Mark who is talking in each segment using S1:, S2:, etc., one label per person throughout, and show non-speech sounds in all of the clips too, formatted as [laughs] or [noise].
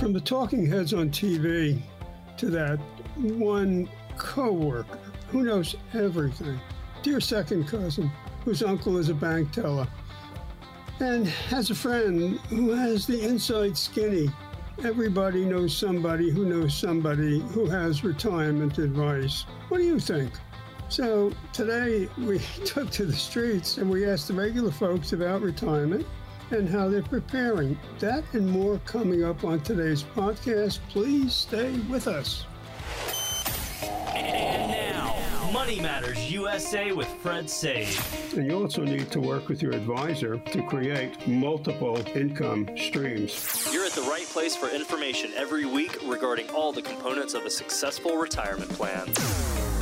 S1: From the talking heads on TV to that one coworker who knows everything, your second cousin whose uncle is a bank teller, and has a friend who has the inside skinny. Everybody knows somebody who knows somebody who has retirement advice. What do you think? So today we [laughs] took to the streets and we asked the regular folks about retirement and how they're preparing. That and more coming up on today's podcast. Please stay with us.
S2: And now, Money Matters USA with Fred Saide.
S1: And you also need to work with your advisor to create multiple income streams.
S2: You're at the right place for information every week regarding all the components of a successful retirement plan.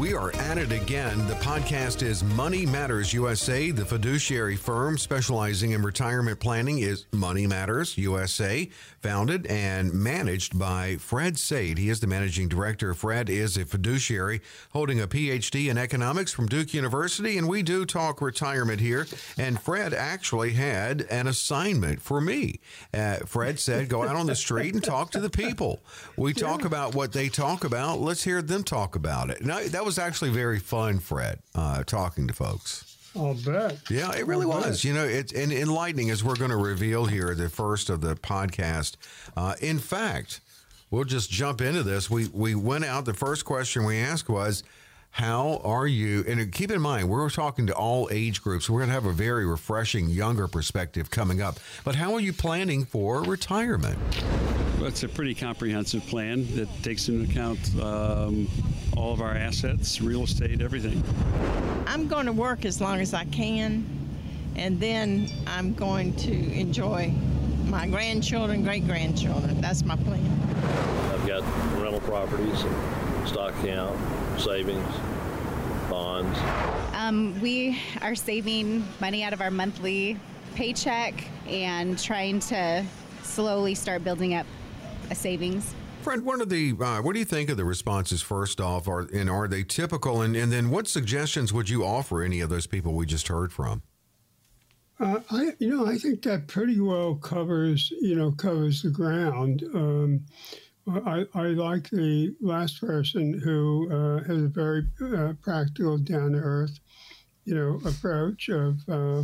S3: We are at it again. The podcast is Money Matters USA. The fiduciary firm specializing in retirement planning is Money Matters USA, founded and managed by Fred Saide. He is the managing director. Fred is a fiduciary holding a PhD in economics from Duke University, and we do talk retirement here. And Fred actually had an assignment for me. Uh, Fred said, go out on the street and talk to the people. We talk about what they talk about. Let's hear them talk about it. Now, that was actually very fun, Fred, uh, talking to folks.
S1: I'll bet.
S3: Yeah, it really
S1: I'll
S3: was.
S1: bet.
S3: You know, it's and enlightening as we're going to reveal here the first of the podcast. Uh, in fact, we'll just jump into this. We we went out. The first question we asked was, "How are you?" And keep in mind, we're talking to all age groups. We're going to have a very refreshing younger perspective coming up. But how are you planning for retirement?
S4: Well, it's a pretty comprehensive plan that takes into account um, all of our assets, real estate, everything.
S5: I'm going to work as long as I can, and then I'm going to enjoy my grandchildren, great grandchildren. That's my plan.
S6: I've got rental properties, and stock account, savings, bonds.
S7: Um, we are saving money out of our monthly paycheck and trying to slowly start building up a savings.
S3: Fred, what are the uh, what do you think of the responses? First off, are and are they typical? And and then what suggestions would you offer any of those people we just heard from?
S1: Uh, I, you know, I think that pretty well covers, you know, covers the ground. Um, I, I like the last person who uh, has a very uh, practical, down to earth, you know, approach of, uh,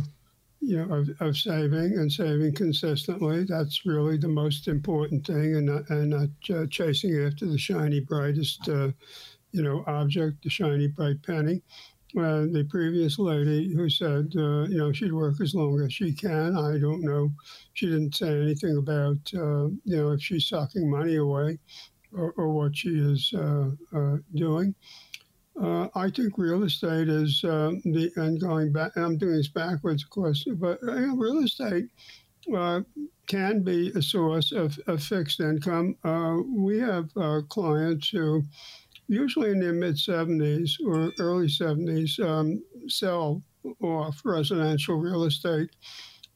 S1: you know, of, of saving and saving consistently. That's really the most important thing, and not, and not uh, chasing after the shiny, brightest, uh, you know, object, the shiny, bright penny. Uh, the previous lady who said, uh, you know, she'd work as long as she can. I don't know. She didn't say anything about, uh, you know, if she's sucking money away or, or what she is uh, uh, doing. Uh, I think real estate is uh, the, and going back, I'm doing this backwards, of course, but uh, you know, real estate uh, can be a source of, of fixed income. Uh, we have uh, clients who, usually in their mid 70s or early 70s, um, sell off residential real estate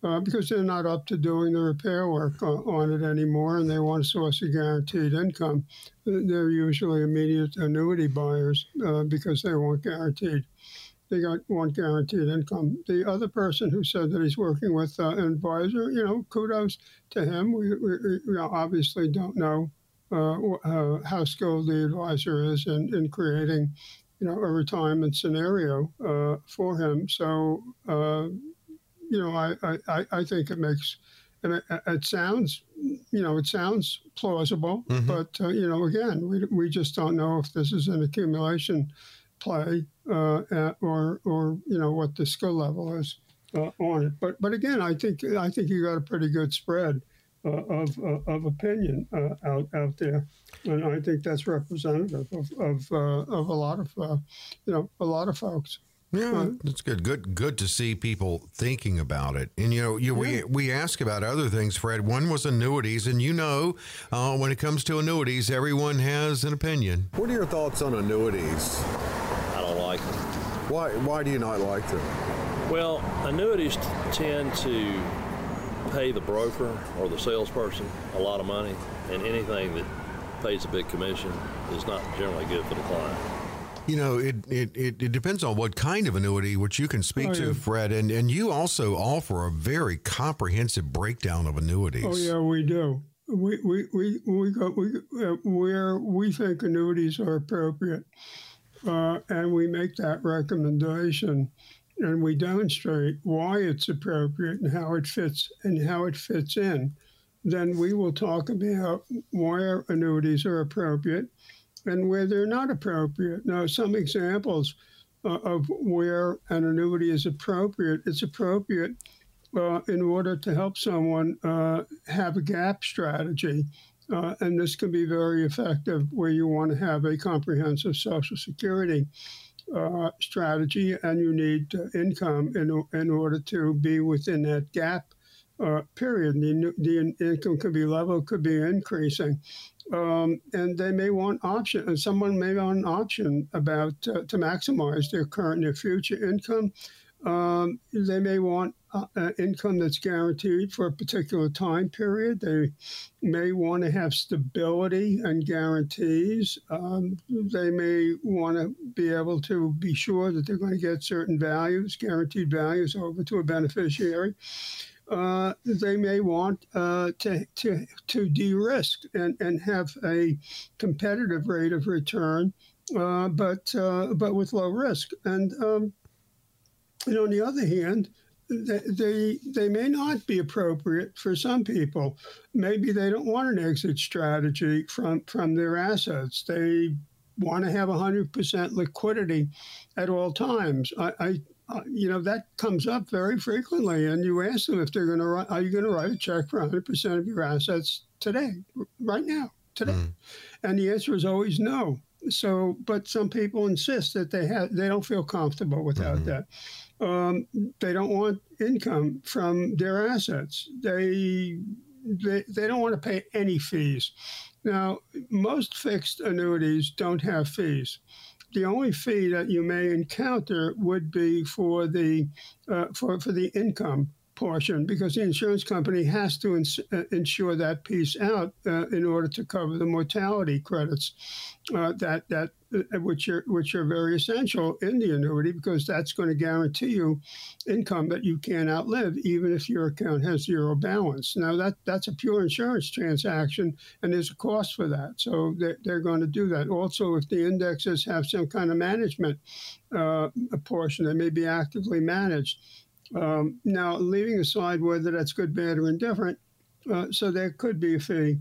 S1: uh, because they're not up to doing the repair work on, on it anymore and they want a source of guaranteed income. They're usually immediate annuity buyers uh, because they want guaranteed. They got want guaranteed income. The other person who said that he's working with uh, an advisor, you know, kudos to him. We, we, we obviously don't know uh, uh, how skilled the advisor is in, in creating, you know, a retirement scenario uh, for him. So, uh, you know, I, I, I think it makes, and it, it sounds, you know, it sounds plausible,
S3: Mhm.
S1: but, uh, you know, again, we, we just don't know if this is an accumulation play uh, at, or, or, you know, what the skill level is uh, on it. But, but again, I think, I think you got a pretty good spread uh, of, uh, of opinion uh, out out there, and I think that's representative of of, uh, of a lot of uh, you know a lot of folks.
S3: Yeah, that's good. Good, good to see people thinking about it. And you know, you, we we ask about other things, Fred. One was annuities, and you know, uh, when it comes to annuities, everyone has an opinion.
S8: What are your thoughts on annuities?
S6: I don't like them.
S3: Why, why do you not like them?
S6: Well, annuities t- tend to pay the broker or the salesperson a lot of money, and anything that pays a big commission is not generally good for the client.
S3: You know, it, it, it, it depends on what kind of annuity, which you can speak
S1: Oh,
S3: to,
S1: yeah.
S3: Fred. And, and you also offer a very comprehensive breakdown of annuities.
S1: Oh yeah, we do. We we we we go we uh, where we think annuities are appropriate, uh, and we make that recommendation, and we demonstrate why it's appropriate and how it fits and how it fits in. Then we will talk about where annuities are appropriate and where they're not appropriate. Now, some examples uh, of where an annuity is appropriate. It's appropriate uh, in order to help someone uh, have a gap strategy. Uh, and this can be very effective where you want to have a comprehensive Social Security uh, strategy and you need uh, income in, in order to be within that gap uh, period. The, the income could be level, could be increasing. Um, and they may want option, and someone may want an option about uh, to maximize their current and their future income. Um, they may want uh, uh, income that's guaranteed for a particular time period. They may want to have stability and guarantees. Um, they may want to be able to be sure that they're going to get certain values, guaranteed values, over to a beneficiary. Uh, they may want uh, to, to, to de-risk and, and have a competitive rate of return, uh, but, uh, but with low risk. And um, and on the other hand, they, they may not be appropriate for some people. Maybe they don't want an exit strategy from from their assets. They want to have 100% liquidity at all times. I uh, you know that comes up very frequently, and you ask them if they're going to write are you going to write a check for 100% of your assets today, right now, today, and the answer is always no. So, but some people insist that they have they don't feel comfortable without that. Um, they don't want income from their assets. They, they they don't want to pay any fees. Now, most fixed annuities don't have fees. The only fee that you may encounter would be for the uh, for for the income portion because the insurance company has to ins- uh, insure that piece out uh, in order to cover the mortality credits uh, that that uh, which are which are very essential in the annuity because that's going to guarantee you income that you can't outlive even if your account has zero balance. Now that that's a pure insurance transaction and there's a cost for that, so they're, they're going to do that. Also, if the indexes have some kind of management uh, portion, they may be actively managed. Um, now, leaving aside whether that's good, bad, or indifferent, uh, so there could be a fee,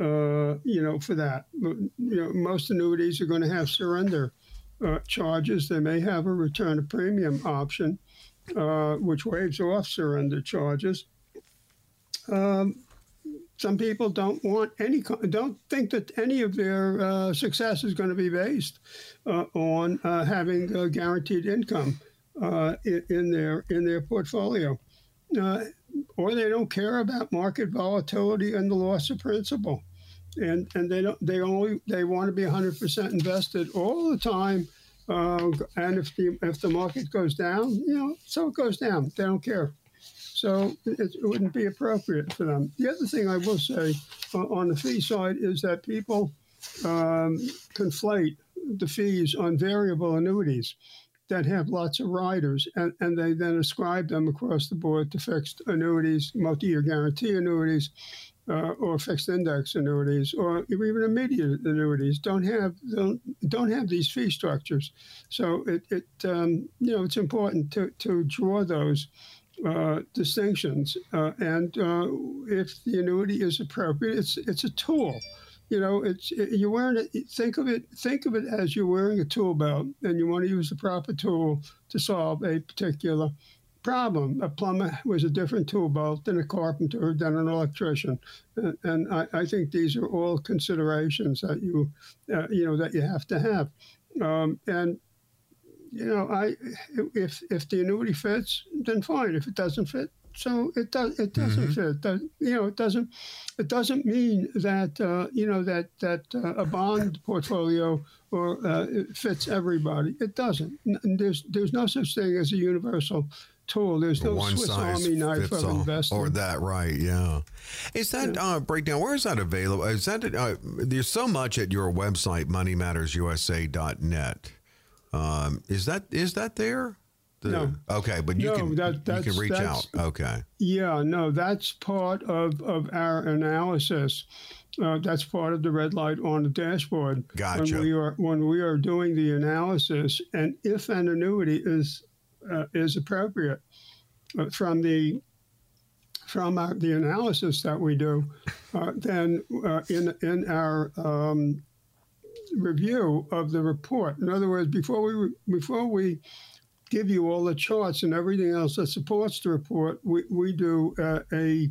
S1: uh, you know, for that. You know, most annuities are going to have surrender uh, charges. They may have a return of premium option, uh, which waives off surrender charges. Um, some people don't want any, don't think that any of their uh, success is going to be based uh, on uh, having uh, guaranteed income uh, in, their in their portfolio, uh, or they don't care about market volatility and the loss of principal, and and they don't they only they want to be 100% invested all the time. Uh, and if the if the market goes down, you know, so it goes down. They don't care. So it, wouldn't be appropriate for them. The other thing I will say on the fee side is that people um, conflate the fees on variable annuities that have lots of riders, and, and they then ascribe them across the board to fixed annuities, multi-year guarantee annuities, uh, or fixed index annuities, or even immediate annuities. Don't have don't, don't have these fee structures. So it, it um, you know it's important to, to draw those uh, distinctions. Uh, and uh, if the annuity is appropriate, it's it's a tool. You know, it's it, you're wearing it. Think of it. Think of it as you're wearing a tool belt, and you want to use the proper tool to solve a particular problem. A plumber was a different tool belt than a carpenter or than an electrician, and, and I, I think these are all considerations that you uh, you know that you have to have. Um, and you know, I if if the annuity fits, then fine. If it doesn't fit, so it does it doesn't
S3: Mhm.
S1: It does- you know, it doesn't it doesn't mean that uh, you know that that uh, a bond portfolio or uh, it fits everybody. It doesn't. N- There's there's no such thing as a universal tool. There's no
S3: One
S1: Swiss Army knife of
S3: all,
S1: investing.
S3: or that, right? Yeah. Is that uh, breakdown? Where is that available? Is that uh, there's so much at your website, moneymattersusa.net. Um, is that is that there? The-
S1: No.
S3: Okay, but you
S1: No,
S3: can
S1: that-
S3: you can reach
S1: that's-
S3: out. Okay.
S1: Yeah, no, that's part of, of our analysis. Uh, that's part of the red light on the dashboard.
S3: Gotcha.
S1: When we are when we are doing the analysis, and if an annuity is uh, is appropriate uh, from the from our, the analysis that we do, uh, then uh, in in our um, review of the report. In other words, before we before we give you all the charts and everything else that supports the report, we, we do uh, a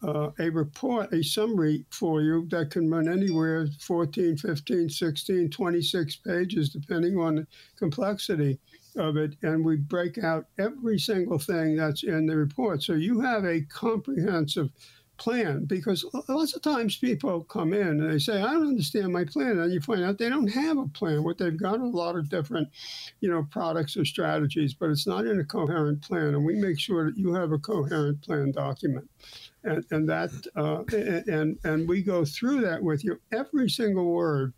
S1: uh, a report, a summary for you that can run anywhere 14, 15, 16, 26 pages, depending on the complexity of it. And we break out every single thing that's in the report. So you have a comprehensive plan because lots of times people come in and they say, I don't understand my plan. And you find out they don't have a plan. What they've got a lot of different, you know, products or strategies, but it's not in a coherent plan. And we make sure that you have a coherent plan document. And, and that uh, and and we go through that with you every single word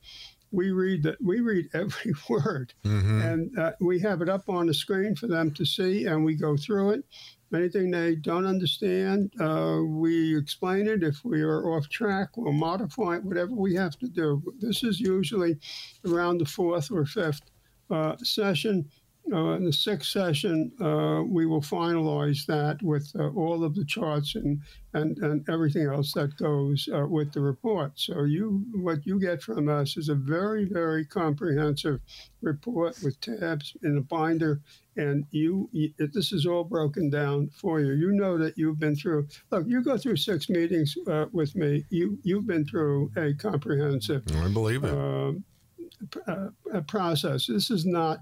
S1: we read that we read [laughs] every word
S3: Mhm.
S1: and uh, we have it up on the screen for them to see and we go through it anything they don't understand uh, we explain it. If we are off track we'll modify it whatever we have to do. This is usually around the fourth or fifth uh, session uh, in the sixth session, uh, we will finalize that with uh, all of the charts and, and, and everything else that goes uh, with the report. So you, what you get from us is a very, very comprehensive report with tabs in a binder, and you, you this is all broken down for you. You know that you've been through. Look, you go through six meetings uh, with me. You you've been through a comprehensive
S3: I believe it.
S1: um, uh, process. This is not,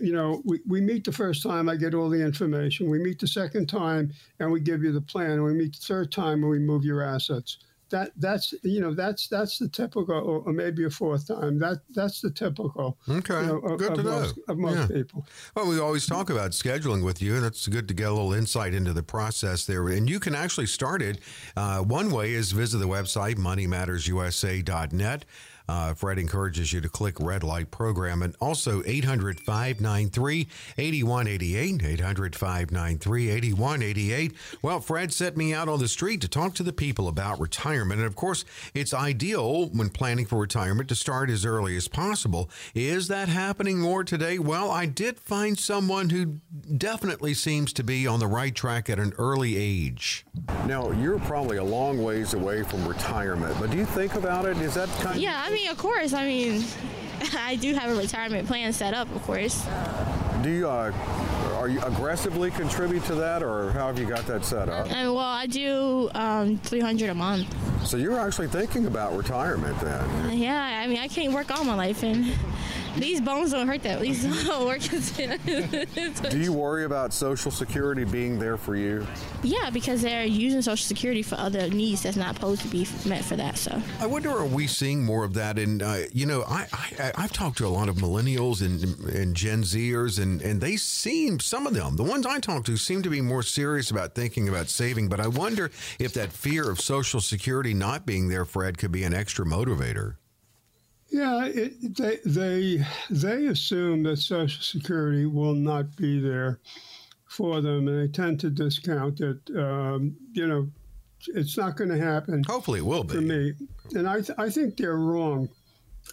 S1: you know, we, we meet the first time, I get all the information. We meet the second time, and we give you the plan. And we meet the third time, and we move your assets. That that's you know that's that's the typical, or, or maybe a fourth time. That that's the typical.
S3: Okay,
S1: You know, of,
S3: good
S1: of
S3: to know.
S1: most, of most
S3: Yeah.
S1: people.
S3: Well, we always talk about scheduling with you, and it's good to get a little insight into the process there. And you can actually start it. Uh, one way is visit the website, moneymattersusa.net. Uh, Fred encourages you to click red light program and also 800 593 8188. 800 593 8188. Well, Fred set me out on the street to talk to the people about retirement. And of course, it's ideal when planning for retirement to start as early as possible. Is that happening more today? Well, I did find someone who definitely seems to be on the right track at an early age. Now, you're probably a long ways away from retirement, but do you think about it? Is that kind of.
S8: Yeah, I mean, of course. I mean, [laughs] I do have a retirement plan set up, of course.
S3: Do you, uh, are you aggressively contribute to that, or how have you got that set up?
S8: And well, I do um, 300 a month.
S3: So you're actually thinking about retirement then?
S8: Yeah, I mean, I can't work all my life, and these bones don't hurt that. These don't work.
S3: Do you worry about Social Security being there for you?
S8: yeah, because they're using Social Security for other needs that's not supposed to be meant for that. So
S3: I wonder, are we seeing more of that? And uh, you know, I, I I've talked to a lot of millennials and and Gen Zers, and and they seem some of them, the ones I talk to, seem to be more serious about thinking about saving. But I wonder if that fear of Social Security not being there, Fred, could be an extra motivator.
S1: Yeah, it, they they they assume that Social Security will not be there for them, and they tend to discount it. Um, you know, it's not going to happen
S3: Hopefully, it will be for
S1: me, and I th- I think they're wrong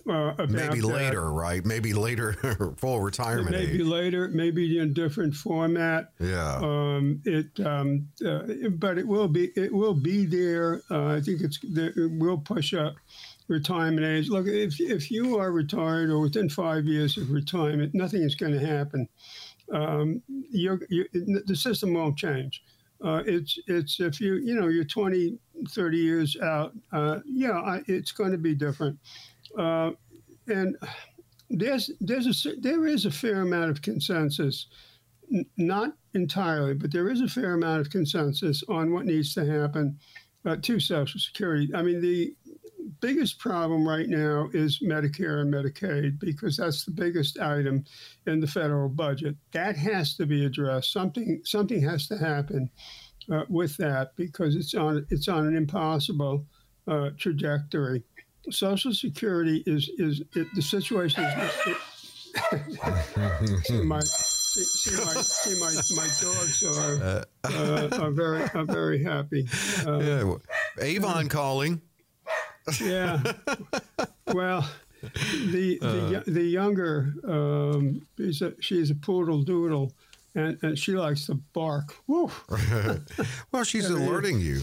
S1: uh, about
S3: Maybe
S1: that.
S3: later, right? Maybe later, [laughs] full retirement
S1: Maybe
S3: age.
S1: later, maybe in different format.
S3: Yeah.
S1: Um, it, um, uh, but it will be it will be there. Uh, I think it's it will push up retirement age. Look, if if you are retired or within five years of retirement, nothing is going to happen. Um, you're, you the system won't change. Uh, it's it's if you you know you're 20, 30 years out. Uh, yeah, I, it's going to be different. Uh, and there's there's a there is a fair amount of consensus n- not entirely, but there is a fair amount of consensus on what needs to happen uh, to Social Security. I mean, the biggest problem right now is Medicare and Medicaid because that's the biggest item in the federal budget. That has to be addressed. Something something has to happen uh, with that because it's on it's on an impossible uh, trajectory. Social Security is is it, the situation is. It, [laughs] see my see, see my see my, my dogs are uh, [laughs] are very are very happy. Uh,
S3: Yeah, Avon calling.
S1: Yeah. [laughs] well, the the, the younger um, is a, she's a poodle doodle, and, and she likes to bark. Woo. [laughs]
S3: well, she's [laughs] alerting you.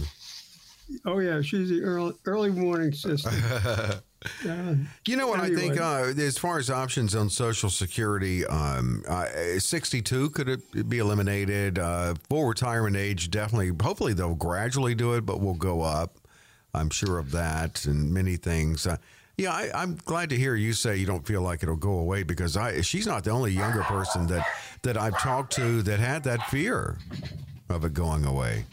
S1: Oh yeah, she's the early early morning sister. Uh,
S3: You know what I think? Uh, as far as options on Social Security, um, uh, 62 could it be eliminated? Uh, full retirement age, definitely. Hopefully, they'll gradually do it, but we'll go up. I'm sure of that, and many things. Uh, yeah, I, I'm glad to hear you say you don't feel like it'll go away because I she's not the only younger person that that I've talked to that had that fear of it going away.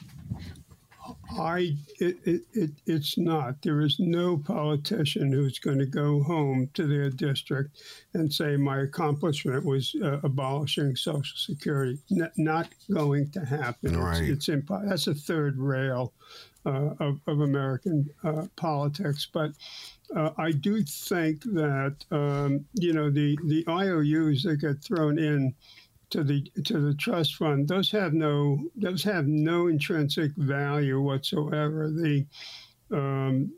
S1: I it, it, it it's not. There is no politician who's going to go home to their district and say my accomplishment was uh, abolishing Social Security. N- not going to happen.
S3: Right.
S1: It's, it's impo- That's a third rail of, of American uh, politics. But uh, I do think that um, you know the the IOUs that get thrown in to the to the trust fund those have no those have no intrinsic value whatsoever the um,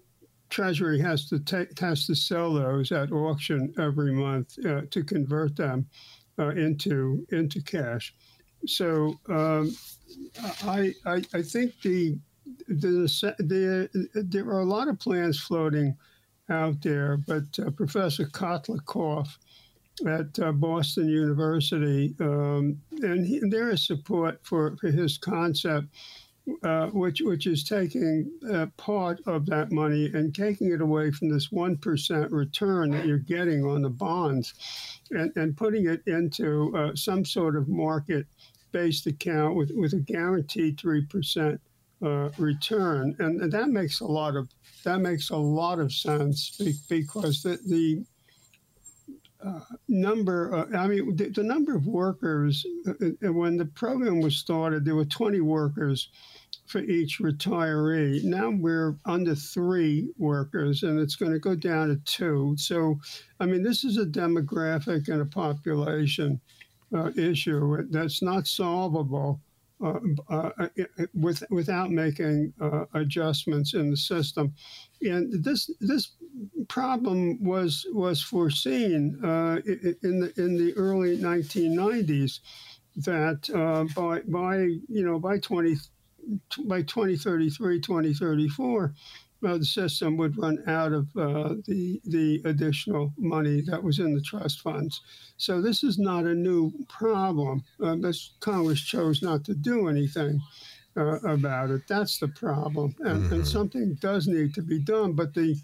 S1: treasury has to take has to sell those at auction every month uh, to convert them uh, into into cash so um, I, I I think the the, the there are a lot of plans floating out there but uh, Professor Kotlikoff at uh, Boston University, um, and he, there is support for, for his concept, uh, which which is taking uh, part of that money and taking it away from this one percent return that you're getting on the bonds, and, and putting it into uh, some sort of market-based account with, with a guaranteed three percent uh, return, and, that makes a lot of that makes a lot of sense because the, the uh, number, uh, I mean, the, the number of workers, uh, uh, when the program was started, there were 20 workers for each retiree. Now we're under three workers, and it's going to go down to two. So, I mean, this is a demographic and a population uh, issue that's not solvable. Uh, uh, with, without making uh, adjustments in the system, and this this problem was was foreseen in the in the early 1990s that by by you know by 20 by 2033 2034 uh, the system would run out of uh, the the additional money that was in the trust funds. So this is not a new problem. Uh, this Congress chose not to do anything uh, about it. That's the problem, and, and something does need to be done. But the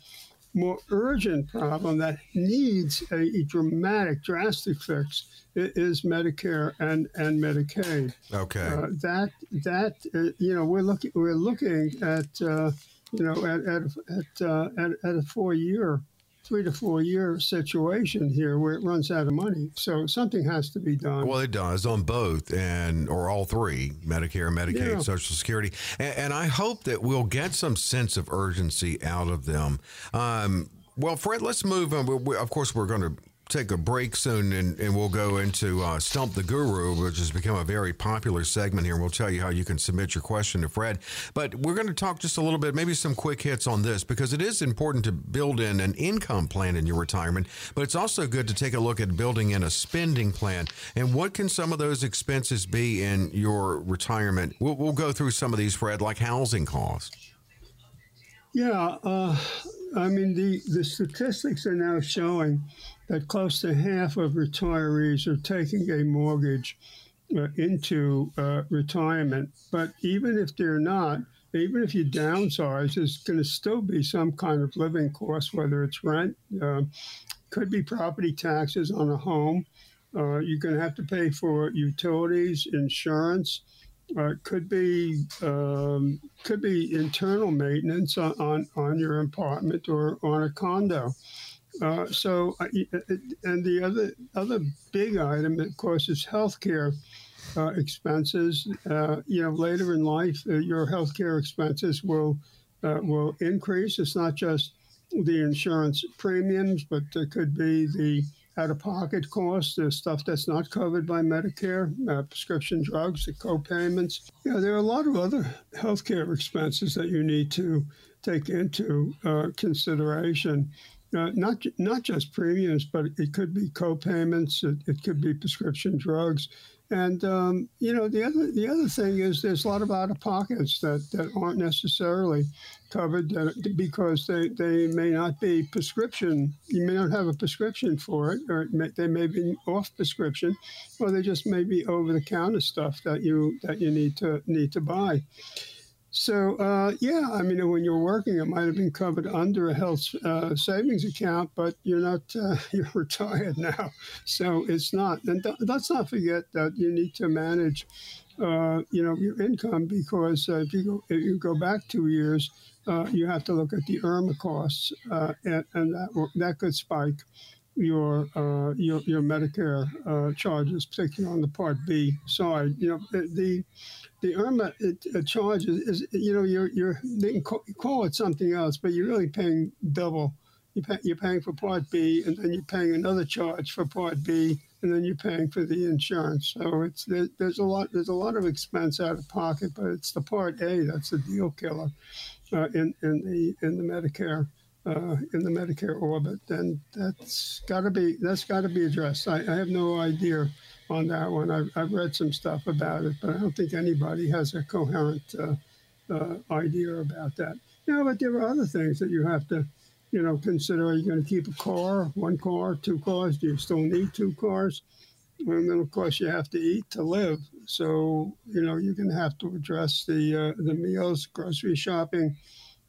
S1: more urgent problem that needs a, a dramatic, drastic fix is Medicare and, and Medicaid.
S3: Okay.
S1: Uh, that that uh, you know we're looking we're looking at uh, you know at at at, uh, at, at a four year three to four year situation here where it runs out of money. So something has to be done.
S3: Well, it does on both and or all three, Medicare, Medicaid,
S1: Yeah.
S3: Social Security, and, and I hope that we'll get some sense of urgency out of them. Um, well, Fred, let's move on. We- we- Of course, we're going to take a break soon, and, and we'll go into uh, Stump the Guru, which has become a very popular segment here. We'll tell you how you can submit your question to Fred. But we're going to talk just a little bit, maybe some quick hits on this, because it is important to build in an income plan in your retirement. But it's also good to take a look at building in a spending plan. And what can some of those expenses be in your retirement? We'll, we'll go through some of these, Fred, like housing costs.
S1: Yeah, uh, I mean the the statistics are now showing that close to half of retirees are taking a mortgage uh, into uh, retirement. But even if they're not, even if you downsize, there's going to still be some kind of living cost, whether it's rent, uh, could be property taxes on a home. Uh, you're going to have to pay for utilities, insurance. Uh, could be um, could be internal maintenance on, on, on your apartment or on a condo. Uh, so, uh, and the other other big item, of course, is healthcare uh, expenses. Uh, you know, later in life, uh, your healthcare expenses will uh, will increase. It's not just the insurance premiums, but it could be the out-of-pocket costs, the stuff that's not covered by Medicare, prescription drugs, the co-payments. Yeah, there are a lot of other healthcare expenses that you need to take into consideration uh, not not just premiums, but it could be co-payments. It, it could be prescription drugs, and um, you know the other the other thing is there's a lot of out of pockets that, that aren't necessarily covered that, because they, they may not be prescription. You may not have a prescription for it, or it may, they may be off prescription, or they just may be over the counter stuff that you that you need to need to buy. So uh, yeah, I mean, when you're working, it might have been covered under a health uh, savings account, but you're not. Uh, [laughs] you're retired now, so it's not. And th- let's not forget that you need to manage, uh, you know, your income because uh, if you go if you go back two years, uh, you have to look at the IRMAA costs, and, and that that could spike your uh, your your Medicare uh, charges, particularly on the Part B side. You know the the it charges is you know you're you're they can call, call, it something else, but you're really paying double. You pay, you're paying for Part B, and then you're paying another charge for Part B, and then you're paying for the insurance. So it's there, there's a lot there's a lot of expense out of pocket, but it's the Part A that's the deal killer uh, in in the in the Medicare uh, in the Medicare orbit, and that's got to be that's got to be addressed. I, I, have no idea on that one. I've, I've, read some stuff about it, but I don't think anybody has a coherent uh, uh, idea about that. Yeah, but there are other things that you have to, you know, consider. Are you going to keep a car, one car, two cars? Do you still need two cars? And then, of course, you have to eat to live. So, you know, you're going to have to address the uh, the meals, grocery shopping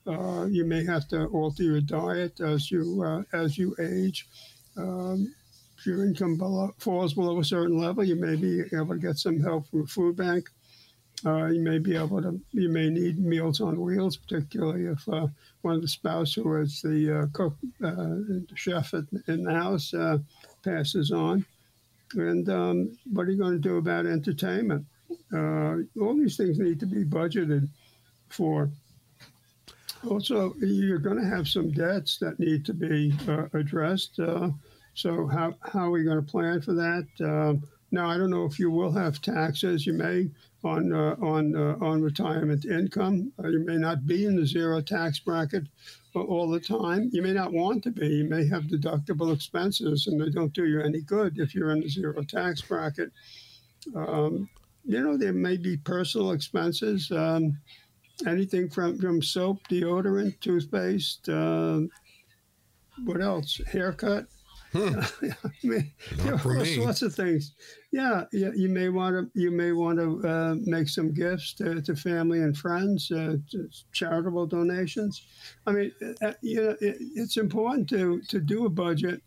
S1: uh, you may have to alter your diet as you uh, as you age. Um, if your income below, falls below a certain level, you may be able to get some help from a food bank. Uh, you may be able to. You may need meals on wheels, particularly if uh, one of the spouse who is the uh, cook, chef at, in the house, passes on. And um, what are you going to do about entertainment? all these things need to be budgeted for. Also, you're going to have some debts that need to be uh, addressed. Uh, so, how, how are we going to plan for that? Uh, now, I don't know if you will have taxes. You may on uh, on uh, on retirement income. Uh, you may not be in the zero tax bracket all the time. You may not want to be. You may have deductible expenses, and they don't do you any good if you're in the zero tax bracket. Um, you know, there may be personal expenses. Um, anything from, from soap, deodorant, toothpaste, uh, what else? Haircut.
S3: Hmm. [laughs]
S1: I mean, all me. sorts of things. Yeah, yeah. You may want to. You may want to uh, make some gifts to, to family and friends, uh, charitable donations. I mean, uh, uh, you know, it, it's important to to do a budget.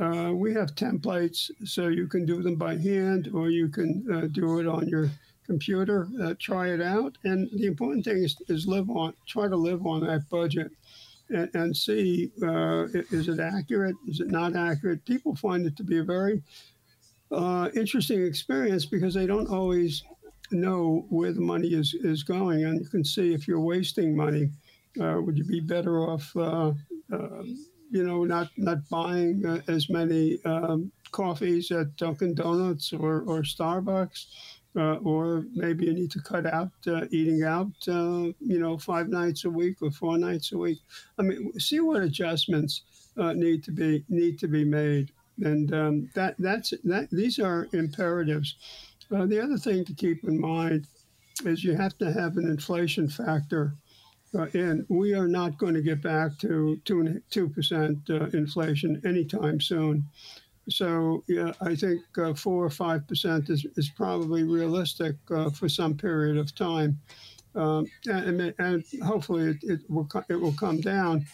S1: Uh, we have templates, so you can do them by hand, or you can uh, do it on your computer, uh, try it out. And the important thing is, is live on, try to live on that budget and, and see uh, is it accurate? Is it not accurate? People find it to be a very uh, interesting experience because they don't always know where the money is, is going. And you can see if you're wasting money, uh, would you be better off? Uh, uh, you know, not not buying as many um, coffees at Dunkin' Donuts or, or Starbucks, uh, or maybe you need to cut out uh, eating out, uh, you know, five nights a week or four nights a week. I mean, see what adjustments uh, need to be need to be made, and um, that that's that. These are imperatives. Uh, the other thing to keep in mind is you have to have an inflation factor. Uh, in we are not going to get back to two two percent inflation anytime soon. So yeah, I think uh, four or five percent is, is probably realistic uh, for some period of time, um, and, and, hopefully it, it, will it will come down.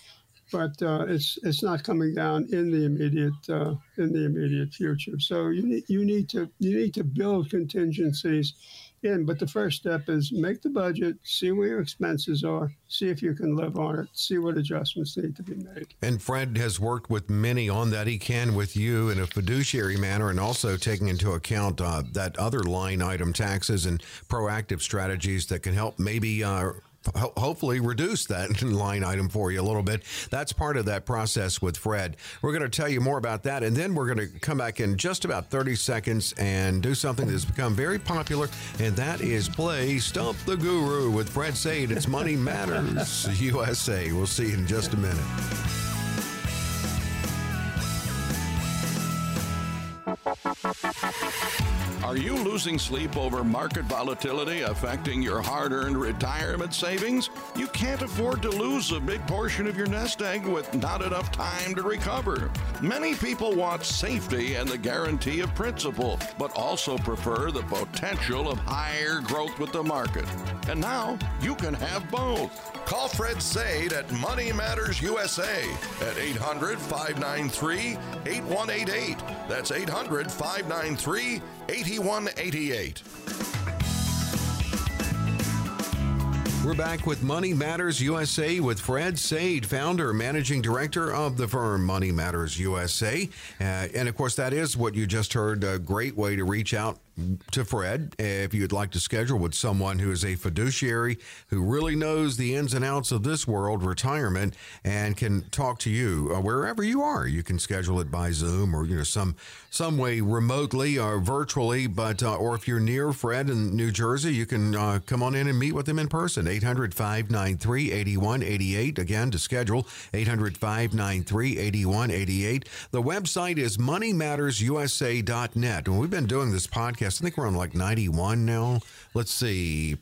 S1: but uh, it's it's not coming down in the immediate uh, in the immediate future. So you need you need to you need to build contingencies in. But the first step is make the budget, see where your expenses are, see if you can live on it, see what adjustments need to be made.
S3: And Fred has worked with many on that. He can with you in a fiduciary manner and also taking into account uh, that other line item taxes and proactive strategies that can help maybe uh, ho- hopefully reduce that [laughs] line item for you a little bit. That's part of that process with Fred. We're going to tell you more about that, and then we're going to come back in just about 30 seconds and do something that's become very popular, and that is play Stump the Guru with Fred Saide. It's Money Matters [laughs] USA. We'll see you in just a minute.
S9: Losing sleep over market volatility affecting your hard earned retirement savings? You can't afford to lose a big portion of your nest egg with not enough time to recover. Many people want safety and the guarantee of principal, but also prefer the potential of higher growth with the market. And now you can have both.
S10: Call Fred Saide at Money Matters USA at 800 593 8188. That's 800 593 8188.
S3: We're back with Money Matters USA with Fred Saide, founder, and managing director of the firm Money Matters USA. Uh, and of course, that is what you just heard. A great way to reach out to Fred if you'd like to schedule with someone who is a fiduciary who really knows the ins and outs of this world, retirement, and can talk to you uh, wherever you are. You can schedule it by Zoom or you know some some way remotely or virtually. But uh, or if you're near Fred in New Jersey, you can uh, come on in and meet with him in person. 800-593-8188. Again, to schedule 800-593-8188. The website is moneymattersusa.net. And we've been doing this podcast. I think we're on like 91 now. Let's see.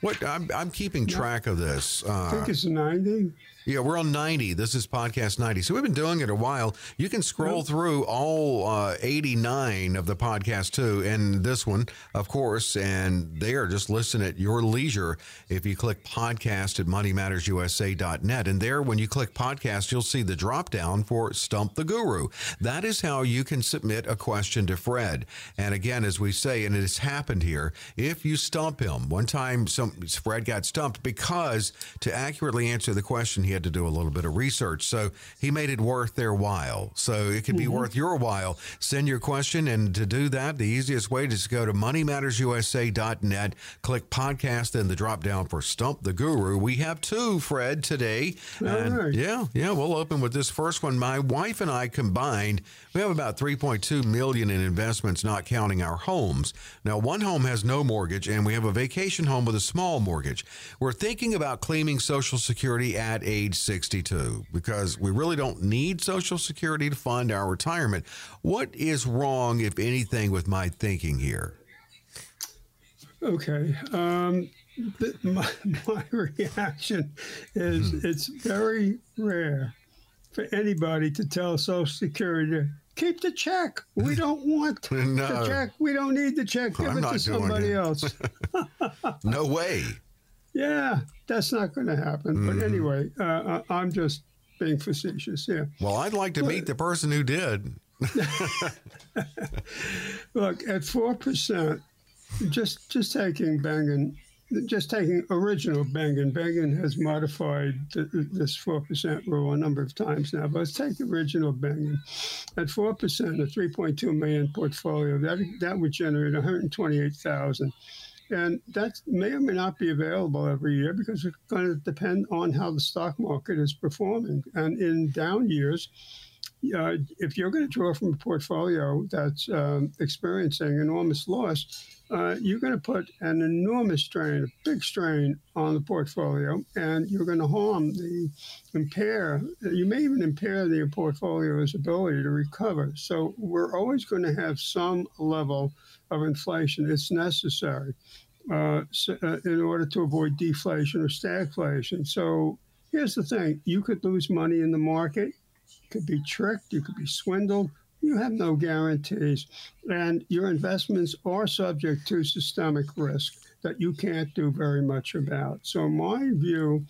S3: What I'm, I'm keeping track of this.
S1: Uh, I think it's 90.
S3: Yeah, we're on 90. This is podcast 90. So we've been doing it a while. You can scroll through all uh, 89 of the podcast too, and this one, of course, and they are just listen at your leisure if you click podcast at moneymattersusa.net. And there, when you click podcast, you'll see the drop down for Stump the Guru. That is how you can submit a question to Fred. And again, as we say, and it has happened here, if you stump him, one time some Fred got stumped because to accurately answer the question, he had to do a little bit of research. So he made it worth their while. So it could be mm-hmm. worth your while. Send your question. And to do that, the easiest way is to go to moneymattersusa.net, click podcast, and the drop down for Stump the Guru. We have two, Fred, today. And
S1: right.
S3: Yeah, yeah. We'll open with this first one. My wife and I combined, we have about 3.2 million in investments, not counting our homes. Now, one home has no mortgage, and we have a vacation home with a small mortgage. We're thinking about claiming Social Security at age age 62 because we really don't need Social Security to fund our retirement. What is wrong, if anything, with my thinking here?
S1: Okay. Um, my, [laughs] my reaction is hmm. it's very rare for anybody to tell Social Security to keep the check. We [laughs] don't want no. the check. We don't need the check. Give I'm it to somebody it. else. [laughs]
S3: no way.
S1: Yeah, that's not going to happen. Mm-hmm. But anyway, uh, I'm just being facetious here.
S3: Well, I'd like to but, meet the person who did. [laughs]
S1: Look, at four percent, just just taking Bengen, just taking original Bengen. Bengen has modified the, this four percent rule a number of times now, but let's take original Bengen. At four percent, a three point two million portfolio that that would generate one hundred twenty-eight thousand. dollars and that may or may not be available every year because it's going to depend on how the stock market is performing. And in down years, uh, if you're going to draw from a portfolio that's um, experiencing enormous loss, uh, you're going to put an enormous strain, a big strain on the portfolio, and you're going to harm the impair. You may even impair the portfolio's ability to recover. So we're always going to have some level of inflation. It's necessary uh, uh, in order to avoid deflation or stagflation. So here's the thing you could lose money in the market, you could be tricked, you could be swindled. You have no guarantees. And your investments are subject to systemic risk that you can't do very much about. So, my view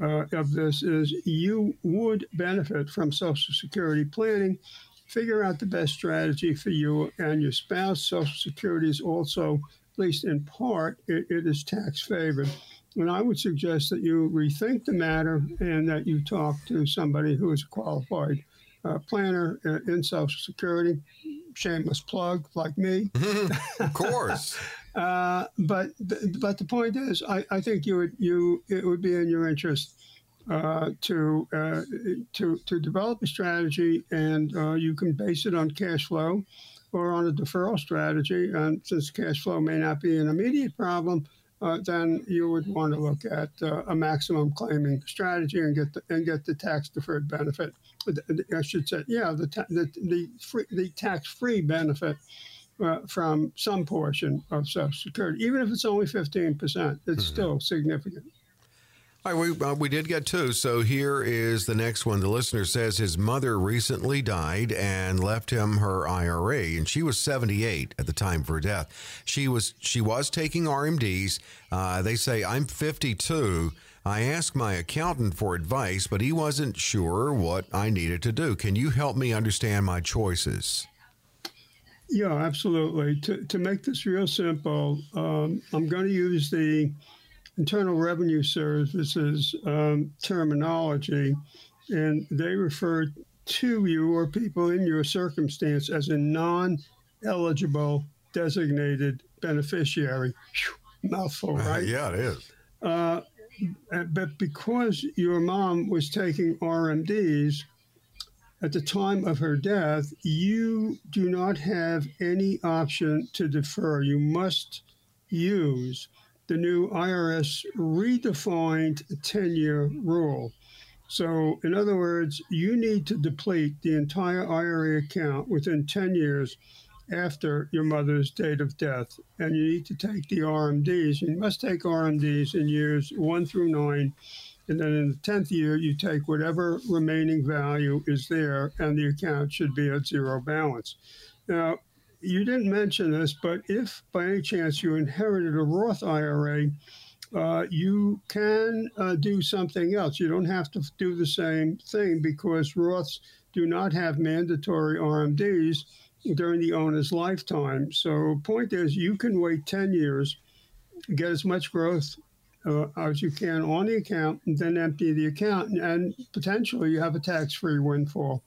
S1: uh, of this is you would benefit from Social Security planning. Figure out the best strategy for you and your spouse. Social Security is also, at least in part, it, it is tax favored. And I would suggest that you rethink the matter and that you talk to somebody who is a qualified uh, planner uh, in Social Security. Shameless plug, like me. [laughs]
S3: of course. [laughs]
S1: uh, but but the point is, I, I think you would you it would be in your interest uh, to uh, to to develop a strategy, and uh, you can base it on cash flow or on a deferral strategy. And since cash flow may not be an immediate problem, uh, then you would want to look at uh, a maximum claiming strategy and get the, and get the tax deferred benefit. I should say, yeah, the ta- the the, free, the tax free benefit. Uh, from some portion of Social Security, even if it's only 15%, it's mm-hmm. still significant.
S3: All right, we, uh, we did get two. So here is the next one. The listener says his mother recently died and left him her IRA, and she was 78 at the time of her death. She was she was taking RMDs. Uh, they say I'm 52. I asked my accountant for advice, but he wasn't sure what I needed to do. Can you help me understand my choices?
S1: Yeah, absolutely. To, to make this real simple, um, I'm going to use the Internal Revenue Service's um, terminology, and they refer to you or people in your circumstance as a non eligible designated beneficiary. Whew, mouthful, right?
S3: Uh, yeah, it is. Uh,
S1: but because your mom was taking RMDs at the time of her death, you do not have any option to defer. You must use the new IRS redefined 10 year rule. So, in other words, you need to deplete the entire IRA account within 10 years after your mother's date of death. And you need to take the RMDs. You must take RMDs in years one through nine. And then in the 10th year, you take whatever remaining value is there, and the account should be at zero balance. Now, you didn't mention this, but if by any chance you inherited a Roth IRA, uh, you can uh, do something else. You don't have to do the same thing because Roths do not have mandatory RMDs during the owner's lifetime. So, point is, you can wait 10 years, get as much growth uh, as you can on the account, and then empty the account, and potentially you have a tax free windfall.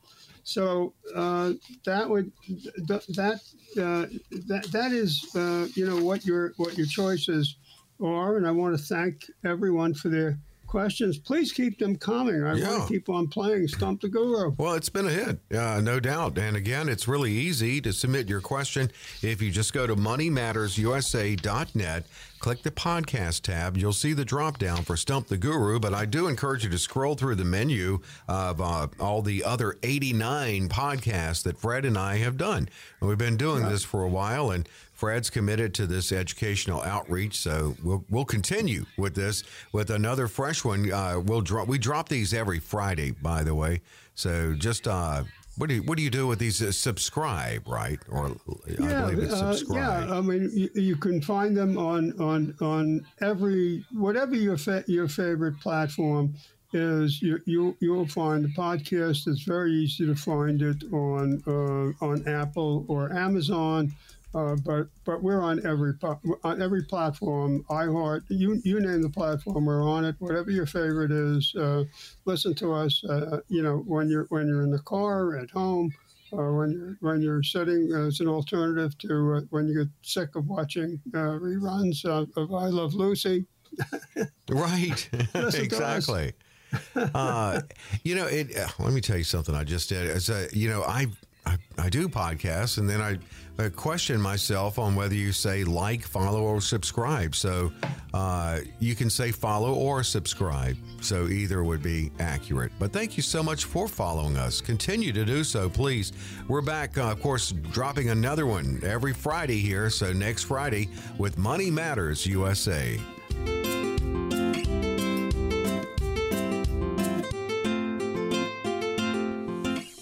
S1: So uh, that would th- that uh, that that is uh, you know what your what your choices are, and I want to thank everyone for their questions. Please keep them coming. I yeah. want to keep on playing Stump the Guru.
S3: Well, it's been a hit, uh, no doubt. And again, it's really easy to submit your question if you just go to moneymattersusa.net click the podcast tab. You'll see the drop down for Stump the Guru, but I do encourage you to scroll through the menu of uh, all the other 89 podcasts that Fred and I have done. And we've been doing this for a while, and Fred's committed to this educational outreach, so we'll we'll continue with this with another fresh one. Uh, we'll drop we drop these every Friday, by the way. So just uh, what do you, what do you do with these? Uh, subscribe, right? Or
S1: yeah,
S3: I believe it's
S1: uh,
S3: subscribe.
S1: yeah. I mean, you, you, can find them on on on every whatever your fa- your favorite platform is. You you you'll find the podcast. It's very easy to find it on uh, on Apple or Amazon. Uh, but but we're on every on every platform. iHeart, you you name the platform, we're on it. Whatever your favorite is, uh, listen to us. Uh, you know when you're when you're in the car, at home, or when you're when you're sitting as an alternative to uh, when you get sick of watching uh, reruns of, of, I Love Lucy. [laughs]
S3: right, [laughs] exactly. uh, you know, it. Uh, let me tell you something. I just did. As a, you know, I, I I do podcasts, and then I uh, question myself on whether you say like, follow, or subscribe. So uh, you can say follow or subscribe. So either would be accurate. But thank you so much for following us. Continue to do so, please. We're back, uh, of course, dropping another one every Friday here. So next Friday with Money Matters USA.